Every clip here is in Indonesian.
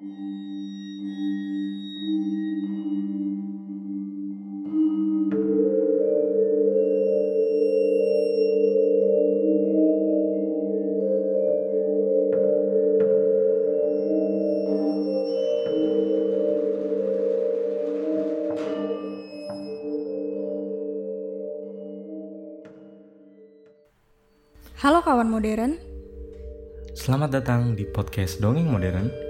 Halo kawan modern, Selamat datang di podcast Dongeng Modern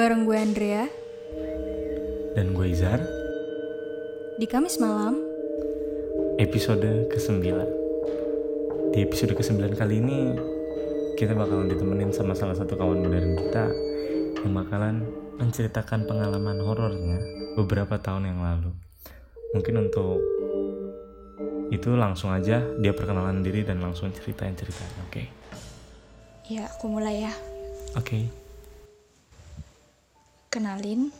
bareng gue Andrea dan gue Izar, di Kamis malam. episode ke-9. Di episode ke-9 kali ini kita bakalan ditemenin sama salah satu kawan modern kita yang bakalan menceritakan pengalaman horornya beberapa tahun yang lalu. Mungkin untuk itu langsung aja dia perkenalan diri dan langsung ceritain ceritanya, oke? Ya, aku mulai ya. Oke. Kenalin,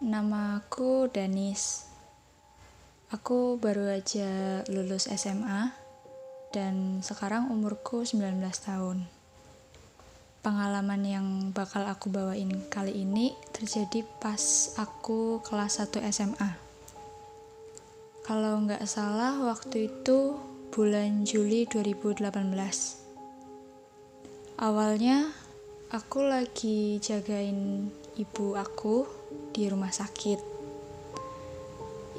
nama aku Danis. Aku baru aja lulus SMA dan sekarang umurku 19 tahun. Pengalaman yang bakal aku bawain kali ini terjadi pas aku kelas 1 SMA. Kalau nggak salah waktu itu bulan Juli 2018. Awalnya aku lagi jagain ibu aku di rumah sakit.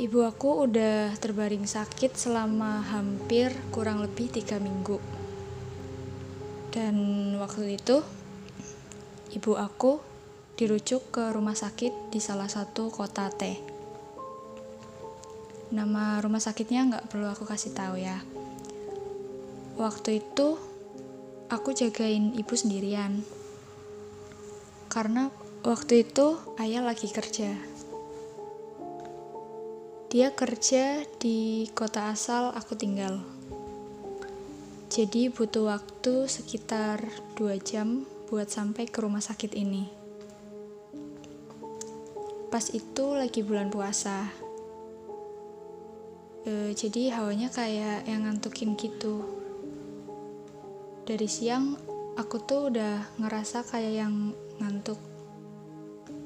Ibu aku udah terbaring sakit selama hampir kurang lebih tiga minggu. Dan waktu itu ibu aku dirujuk ke rumah sakit di salah satu kota T. Nama rumah sakitnya nggak perlu aku kasih tahu ya. Waktu itu aku jagain ibu sendirian. Karena waktu itu ayah lagi kerja. Dia kerja di kota asal aku tinggal. Jadi butuh waktu sekitar 2 jam buat sampai ke rumah sakit ini. Pas itu lagi bulan puasa. E, jadi hawanya kayak yang ngantukin gitu dari siang aku tuh udah ngerasa kayak yang ngantuk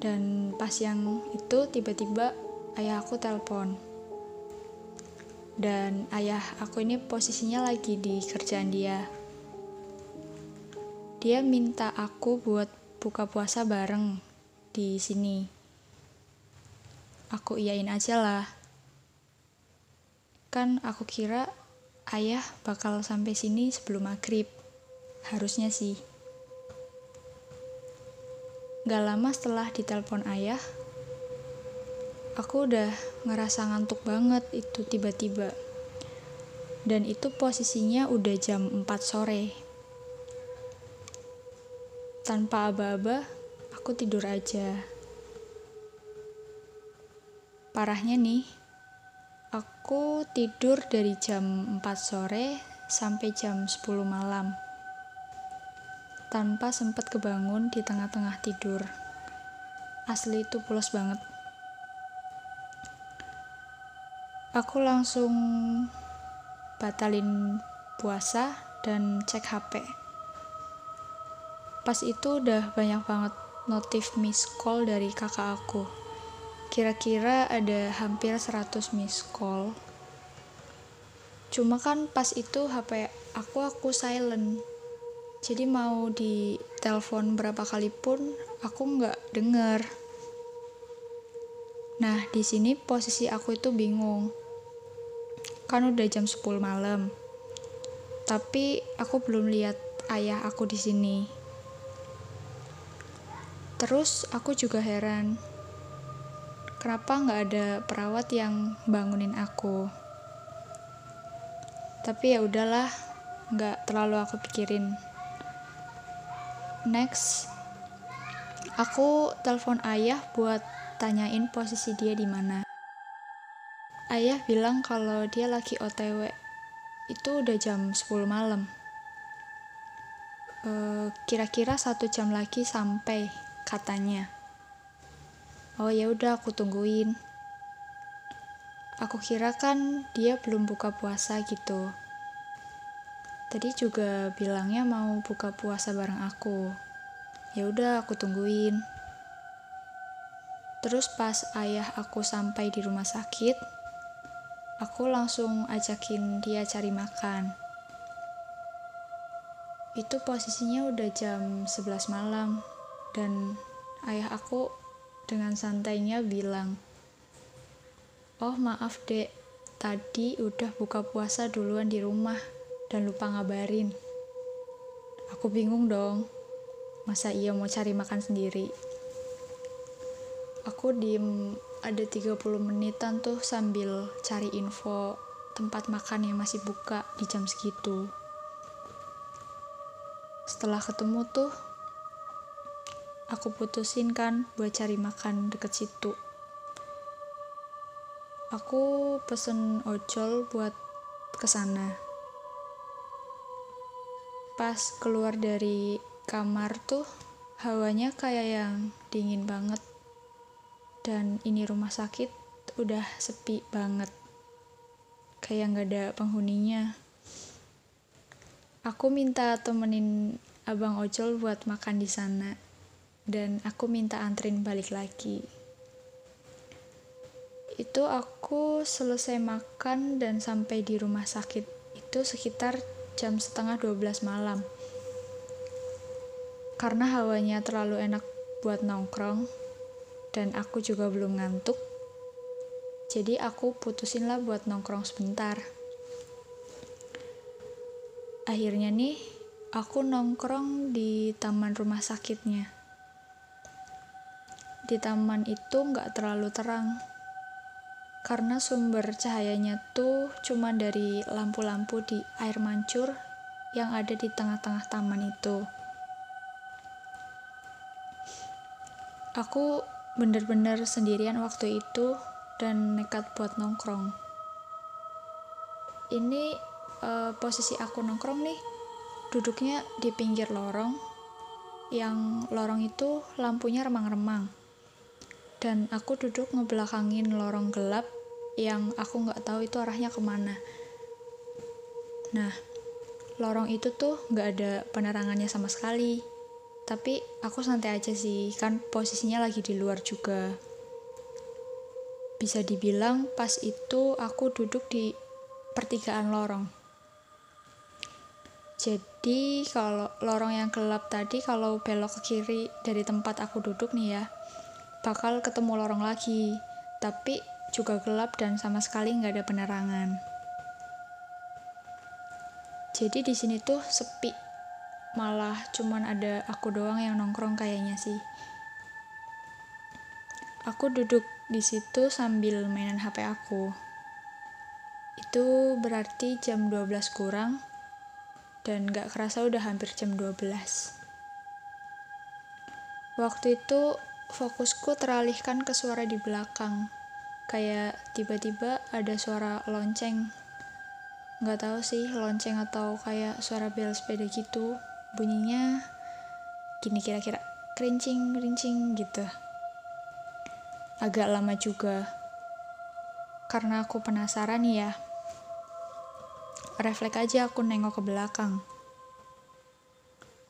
dan pas yang itu tiba-tiba ayah aku telpon dan ayah aku ini posisinya lagi di kerjaan dia. Dia minta aku buat buka puasa bareng di sini. Aku iyain aja lah. Kan aku kira ayah bakal sampai sini sebelum maghrib. Harusnya sih. Gak lama setelah ditelepon ayah, aku udah ngerasa ngantuk banget itu tiba-tiba. Dan itu posisinya udah jam 4 sore. Tanpa aba-aba, aku tidur aja. Parahnya nih, aku tidur dari jam 4 sore sampai jam 10 malam tanpa sempat kebangun di tengah-tengah tidur. Asli itu pulas banget. Aku langsung batalin puasa dan cek HP. Pas itu udah banyak banget notif miss call dari kakak aku. Kira-kira ada hampir 100 miss call. Cuma kan pas itu HP aku aku silent jadi mau di telepon berapa kali pun aku nggak denger. Nah, di sini posisi aku itu bingung. Kan udah jam 10 malam. Tapi aku belum lihat ayah aku di sini. Terus aku juga heran. Kenapa nggak ada perawat yang bangunin aku? Tapi ya udahlah, nggak terlalu aku pikirin next. Aku telepon ayah buat tanyain posisi dia di mana. Ayah bilang kalau dia lagi otw itu udah jam 10 malam. Kira kira-kira satu jam lagi sampai katanya. Oh ya udah aku tungguin. Aku kira kan dia belum buka puasa gitu Tadi juga bilangnya mau buka puasa bareng aku. Ya udah, aku tungguin. Terus pas ayah aku sampai di rumah sakit, aku langsung ajakin dia cari makan. Itu posisinya udah jam 11 malam dan ayah aku dengan santainya bilang, "Oh, maaf, Dek. Tadi udah buka puasa duluan di rumah dan lupa ngabarin." Aku bingung dong. Masa iya mau cari makan sendiri? Aku diem ada 30 menitan tuh sambil cari info tempat makan yang masih buka di jam segitu. Setelah ketemu tuh, aku putusin kan buat cari makan deket situ. Aku pesen ojol buat ke sana. Pas keluar dari kamar tuh, hawanya kayak yang dingin banget. Dan ini rumah sakit udah sepi banget. Kayak nggak ada penghuninya. Aku minta temenin abang ojol buat makan di sana. Dan aku minta antrin balik lagi. Itu aku selesai makan dan sampai di rumah sakit itu sekitar jam setengah 12 malam karena hawanya terlalu enak buat nongkrong dan aku juga belum ngantuk. Jadi aku putusin lah buat nongkrong sebentar. Akhirnya nih, aku nongkrong di taman rumah sakitnya. Di taman itu nggak terlalu terang, karena sumber cahayanya tuh cuma dari lampu-lampu di air mancur yang ada di tengah-tengah taman itu. Aku bener-bener sendirian waktu itu dan nekat buat nongkrong. Ini uh, posisi aku nongkrong nih, duduknya di pinggir lorong, yang lorong itu lampunya remang-remang. Dan aku duduk ngebelakangin lorong gelap yang aku nggak tahu itu arahnya ke mana. Nah, lorong itu tuh nggak ada penerangannya sama sekali. Tapi aku santai aja sih kan posisinya lagi di luar juga. Bisa dibilang pas itu aku duduk di pertigaan lorong. Jadi kalau lorong yang gelap tadi kalau belok ke kiri dari tempat aku duduk nih ya bakal ketemu lorong lagi. Tapi juga gelap dan sama sekali nggak ada penerangan jadi di sini tuh sepi malah cuman ada aku doang yang nongkrong kayaknya sih. Aku duduk di situ sambil mainan HP aku. Itu berarti jam 12 kurang dan gak kerasa udah hampir jam 12. Waktu itu fokusku teralihkan ke suara di belakang. Kayak tiba-tiba ada suara lonceng. Gak tahu sih lonceng atau kayak suara bel sepeda gitu. Bunyinya gini kira-kira kerincing kerincing gitu. Agak lama juga. Karena aku penasaran ya. Refleks aja aku nengok ke belakang.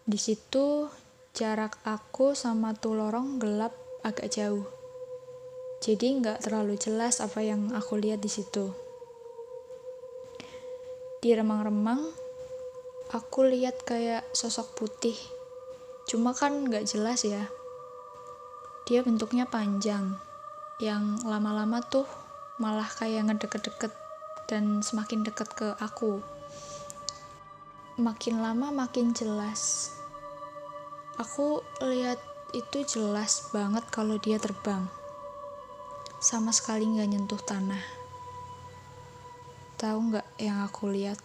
Di situ jarak aku sama tuh lorong gelap agak jauh jadi nggak terlalu jelas apa yang aku lihat di situ di remang-remang aku lihat kayak sosok putih. Cuma kan nggak jelas ya. Dia bentuknya panjang, yang lama-lama tuh malah kayak ngedeket-deket dan semakin deket ke aku. Makin lama makin jelas. Aku lihat itu jelas banget kalau dia terbang. Sama sekali nggak nyentuh tanah. Tahu nggak yang aku lihat?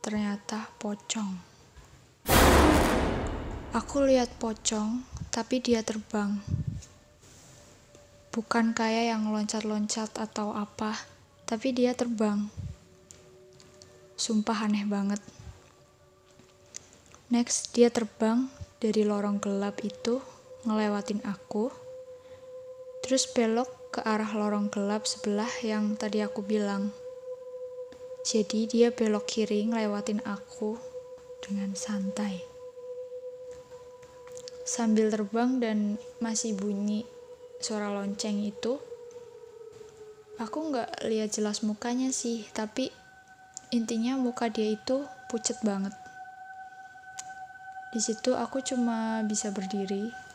ternyata pocong. Aku lihat pocong, tapi dia terbang. Bukan kayak yang loncat-loncat atau apa, tapi dia terbang. Sumpah aneh banget. Next, dia terbang dari lorong gelap itu, ngelewatin aku, terus belok ke arah lorong gelap sebelah yang tadi aku bilang. Jadi dia belok kiri ngelewatin aku dengan santai. Sambil terbang dan masih bunyi suara lonceng itu aku nggak lihat jelas mukanya sih tapi intinya muka dia itu pucet banget di situ aku cuma bisa berdiri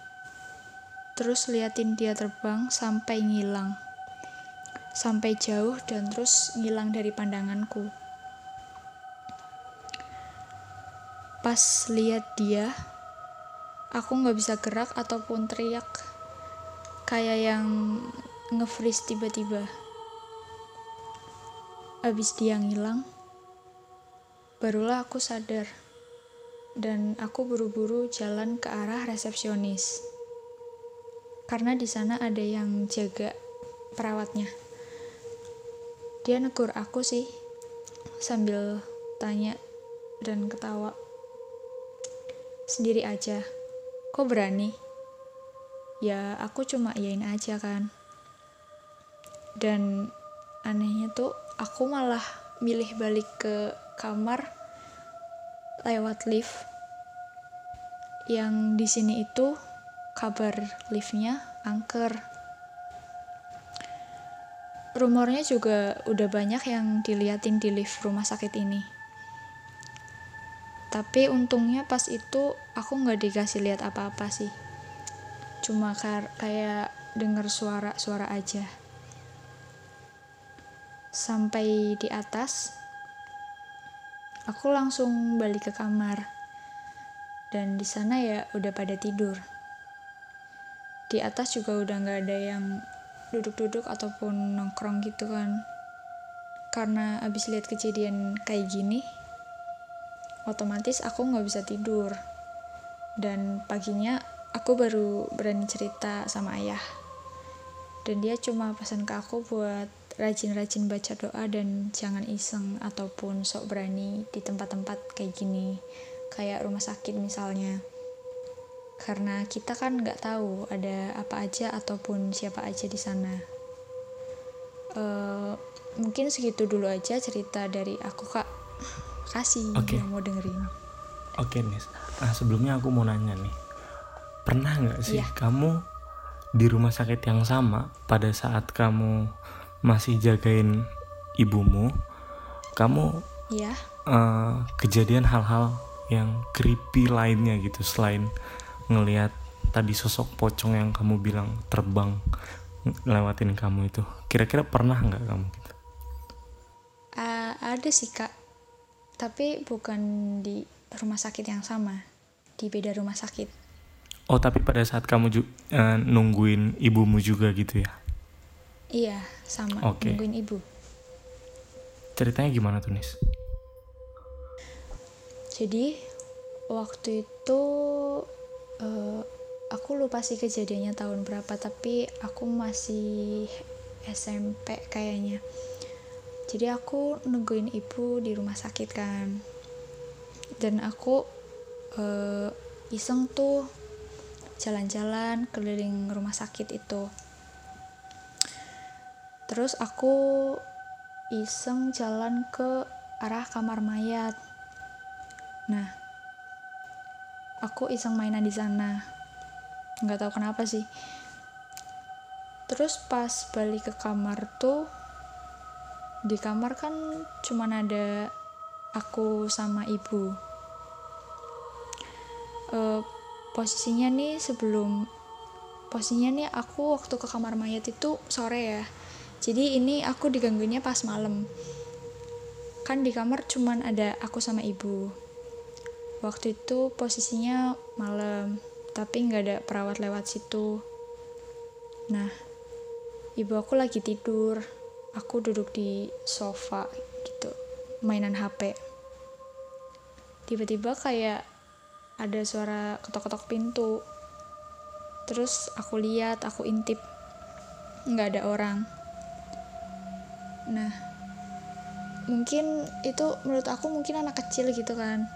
terus liatin dia terbang sampai ngilang. Sampai jauh dan terus ngilang dari pandanganku. Pas lihat dia aku nggak bisa gerak ataupun teriak. Kayak yang nge-freeze tiba-tiba. Abis dia ngilang barulah aku sadar. Dan aku buru-buru jalan ke arah resepsionis karena di sana ada yang jaga perawatnya. Dia negur aku sih sambil tanya dan ketawa. Sendiri aja. Kok berani? Ya aku cuma iyain aja kan. Dan anehnya tuh aku malah milih balik ke kamar lewat lift. Yang di sini itu kabar liftnya angker. Rumornya juga udah banyak yang diliatin di lift rumah sakit ini. Tapi untungnya pas itu aku nggak dikasih lihat apa-apa sih. Cuma kayak denger suara-suara aja. Sampai di atas aku langsung balik ke kamar. Dan di sana ya udah pada tidur di atas juga udah nggak ada yang duduk-duduk ataupun nongkrong gitu kan. Karena abis lihat kejadian kayak gini otomatis aku nggak bisa tidur. Dan paginya aku baru berani cerita sama ayah. Dan dia cuma pesan ke aku buat rajin-rajin baca doa dan jangan iseng ataupun sok berani di tempat-tempat kayak gini kayak rumah sakit misalnya karena kita kan nggak tahu ada apa aja ataupun siapa aja di sana. Uh, mungkin segitu dulu aja cerita dari aku kak. Kasih okay. yang mau dengerin. Oke okay, nih nah sebelumnya aku mau nanya nih. Pernah nggak sih yeah. kamu di rumah sakit yang sama pada saat kamu masih jagain ibumu kamu ya uh, kejadian hal-hal yang creepy lainnya gitu selain ngelihat tadi sosok pocong yang kamu bilang terbang lewatin kamu itu kira-kira pernah nggak kamu gitu? Uh, ada sih kak tapi bukan di rumah sakit yang sama di beda rumah sakit oh tapi pada saat kamu uh, nungguin ibumu juga gitu ya Iya, sama. Okay. Nungguin ibu. Ceritanya gimana tuh, Nis? Jadi, waktu itu uh, aku lupa sih kejadiannya tahun berapa, tapi aku masih SMP kayaknya. Jadi aku nungguin ibu di rumah sakit kan. Dan aku uh, iseng tuh jalan-jalan keliling rumah sakit itu terus aku iseng jalan ke arah kamar mayat nah aku iseng mainan di sana. Nggak tahu kenapa sih. Terus pas balik ke kamar tuh di kamar kan cuman ada aku sama ibu. E, posisinya nih sebelum posisinya nih aku waktu ke kamar mayat itu sore ya. Jadi ini aku diganggunya pas malam. Kan di kamar cuman ada aku sama ibu waktu itu posisinya malam tapi nggak ada perawat lewat situ. Nah ibu aku lagi tidur. Aku duduk di sofa gitu mainan HP tiba-tiba kayak ada suara ketok-ketok pintu. Terus aku lihat aku intip nggak ada orang. Nah mungkin itu menurut aku mungkin anak kecil gitu kan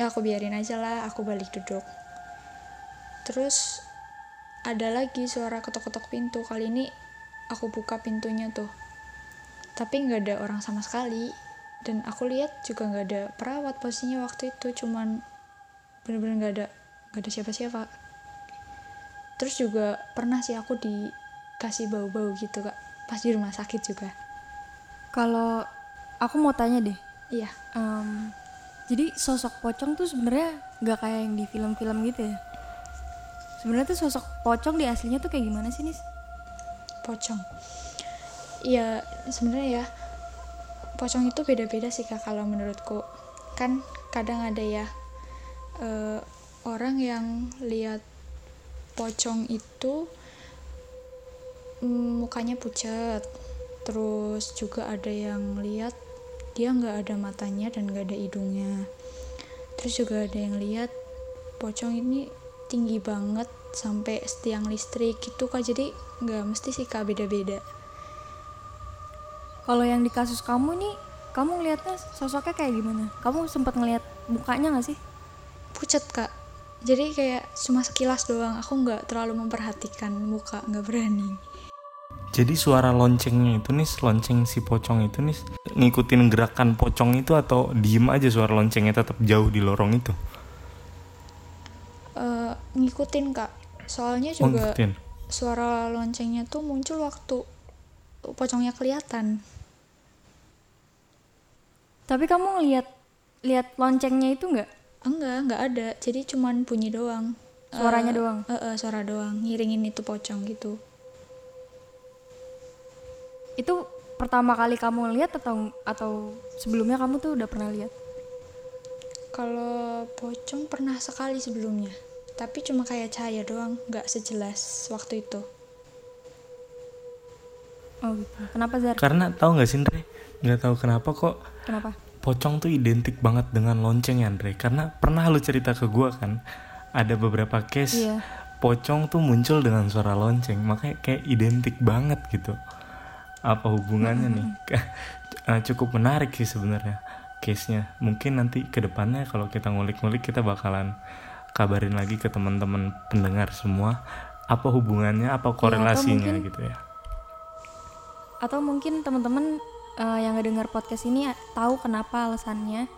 ya aku biarin aja lah aku balik duduk. Terus ada lagi suara ketok-ketok pintu. Kali ini aku buka pintunya tuh. Tapi nggak ada orang sama sekali. Dan aku lihat juga nggak ada perawat posisinya waktu itu. Cuman bener-bener nggak ada nggak ada siapa-siapa. Terus juga pernah sih aku dikasih bau-bau gitu kak. Pas di rumah sakit juga. Kalau aku mau tanya deh, iya. Em, jadi sosok pocong tuh sebenarnya nggak kayak yang di film-film gitu ya? Sebenarnya tuh sosok pocong di aslinya tuh kayak gimana sih nis? pocong iya sebenarnya ya pocong itu beda-beda sih kak kalau menurutku kan kadang ada ya eh, orang yang lihat pocong itu mm, mukanya pucat terus juga ada yang lihat dia nggak ada matanya dan nggak ada hidungnya. Terus juga ada yang lihat pocong ini tinggi banget sampai tiang listrik gitu kak. Jadi nggak mesti sih kak beda-beda. Kalau yang di kasus kamu nih, kamu ngelihatnya sosoknya kayak gimana? Kamu sempat ngelihat mukanya nggak sih? pucat kak. Jadi kayak cuma sekilas doang. Aku nggak terlalu memperhatikan muka nggak berani Jadi suara loncengnya itu nih, lonceng si pocong itu nih ngikutin gerakan pocong itu atau diem aja suara loncengnya tetap jauh di lorong itu? Eh, ngikutin kak soalnya Oh, juga ngikutin. suara loncengnya tuh muncul waktu pocongnya kelihatan Tapi kamu ngelihat lihat loncengnya itu nggak? enggak nggak ada jadi cuman bunyi doang Suaranya Eh, doang? eh, eh, suara doang ngiringin itu pocong gitu Itu pertama kali kamu lihat atau atau sebelumnya kamu tuh udah pernah lihat? kalau pocong pernah sekali sebelumnya tapi cuma kayak cahaya doang nggak sejelas waktu itu Oh gitu. Kenapa Zar? Karena tahu nggak sih Andre? Nggak tahu kenapa kok Kenapa? pocong tuh identik banget dengan lonceng ya Andre. Karena pernah lu cerita ke gua kan, ada beberapa case Iya. pocong tuh muncul dengan suara lonceng, makanya kayak identik banget gitu. Apa hubungannya nih? Eh, Cukup menarik sih sebenarnya case-nya. Mungkin nanti ke depannya kalau kita ngulik-ngulik kita bakalan kabarin lagi ke teman-teman pendengar semua apa hubungannya, apa korelasinya mungkin- gitu ya. Atau mungkin teman-teman eh, yang ngedengar podcast ini tahu kenapa alasannya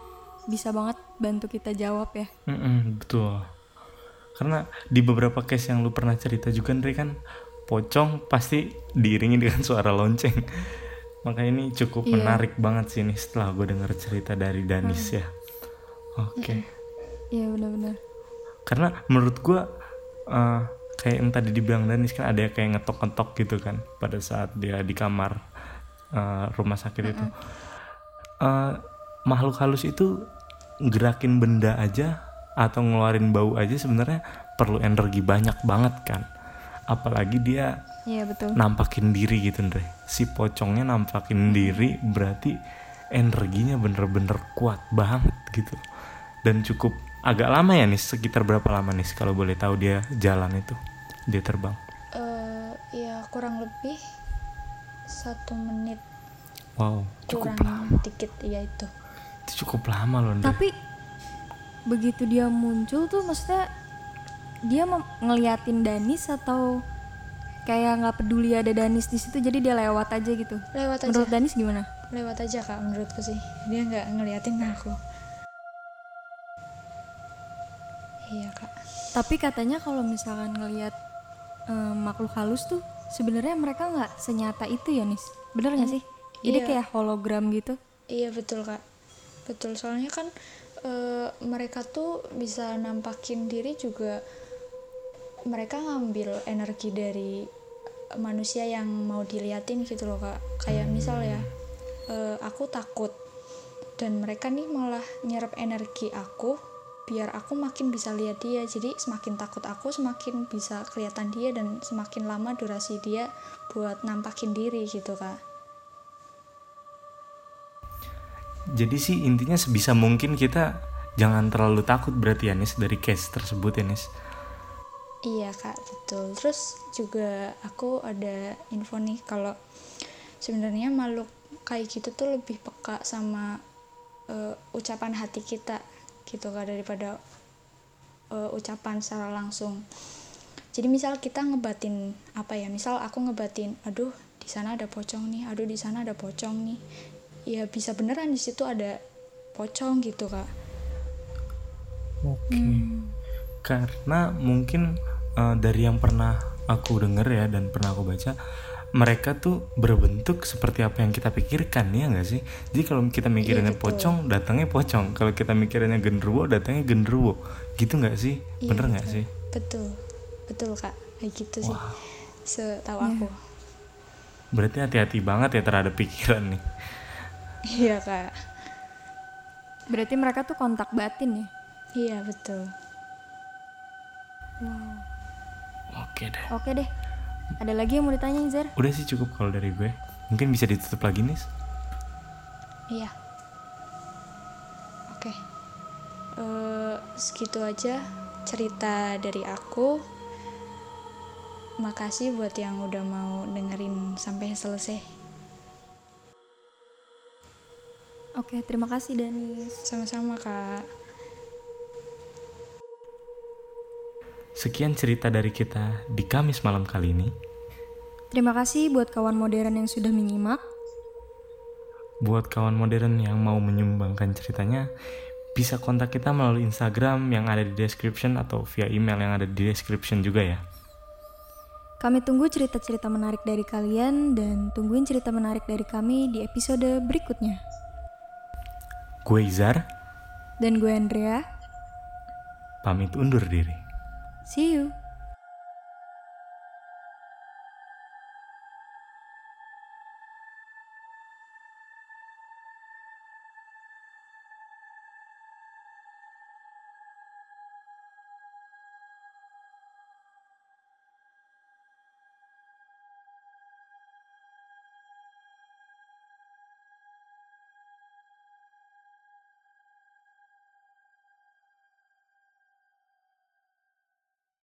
bisa banget bantu kita jawab ya. Mm-mm, betul. Karena di beberapa case yang lu pernah cerita juga Andre kan pocong pasti diiringi dengan suara lonceng. Makanya ini cukup Iya. menarik banget sih nih setelah gue denger cerita dari Danis ya. Oke. Iya benar-benar. Karena menurut gue eh, kayak yang tadi dibilang Danis kan ada yang kayak ngetok-ngetok gitu kan pada saat dia di kamar eh, rumah sakit itu. Eh, makhluk halus itu gerakin benda aja atau ngeluarin bau aja sebenarnya perlu energi banyak banget kan. Apalagi dia Iya betul. nampakin diri gitu Andre. Si pocongnya nampakin diri berarti energinya bener-bener kuat banget gitu. Dan cukup agak lama ya nih, sekitar berapa lama nih kalau boleh tahu dia jalan itu, dia terbang. eh ya kurang lebih satu menit Wow, cukup kurang lama. dikit ya itu Itu cukup lama loh Andre. Tapi begitu dia muncul tuh maksudnya dia ngeliatin Danis atau kayak nggak peduli ada Danis di situ jadi dia lewat aja gitu. lewat aja Menurut Danis gimana? lewat aja kak menurutku sih dia nggak ngeliatin aku iya kak Tapi katanya kalau misalkan ngelihat eh, makhluk halus tuh sebenarnya mereka nggak senyata itu ya Nis. Bener nggak sih? Jadi iya. kayak hologram gitu. iya betul kak betul soalnya kan eh, mereka tuh bisa nampakin diri juga mereka ngambil energi dari manusia yang mau diliatin gitu loh kak. Kayak misal ya eh, aku takut dan mereka nih malah nyerap energi aku biar aku makin bisa lihat dia. Jadi semakin takut aku semakin bisa kelihatan dia dan semakin lama durasi dia buat nampakin diri gitu kak. Jadi sih intinya sebisa mungkin kita jangan terlalu takut berarti ya Nis dari case tersebut ya Nis. Iya kak betul. Terus juga aku ada info nih kalau sebenarnya makhluk kayak gitu tuh lebih peka sama eh, ucapan hati kita gitu kak daripada eh, ucapan secara langsung. Jadi misal kita ngebatin apa ya? Misal aku ngebatin, aduh di sana ada pocong nih, aduh di sana ada pocong nih. Ya bisa beneran di situ ada pocong gitu kak. Oke. Karena mungkin eh, dari yang pernah aku denger ya dan pernah aku baca mereka tuh berbentuk seperti apa yang kita pikirkan ya nggak sih? Jadi kalau kita mikirinnya betul. pocong datangnya pocong. Kalau kita mikirinnya genderuwo datangnya genderuwo gitu nggak sih? Iya, bener nggak sih? Betul. Betul kak. Kayak gitu sih. Setahu aku. Berarti hati-hati banget ya terhadap pikiran nih. Iya kak. Berarti mereka tuh kontak batin ya? iya betul oke deh. Oke deh. Ada lagi yang mau ditanyain Zer? udah sih cukup kalau dari gue. Mungkin bisa ditutup lagi nih iya. Oke. Eh, segitu aja cerita dari aku. Makasih buat yang udah mau dengerin sampai selesai. Oke, terima kasih Danis. sama-sama kak sekian cerita dari kita di Kamis malam kali ini Terima kasih buat kawan modern yang sudah menyimak. Buat kawan modern yang mau menyumbangkan ceritanya, bisa kontak kita melalui Instagram yang ada di description atau via email yang ada di description juga ya. Kami tunggu cerita-cerita menarik dari kalian dan tungguin cerita menarik dari kami di episode berikutnya. Gue Izar, Dan gue Andrea, pamit undur diri. See you.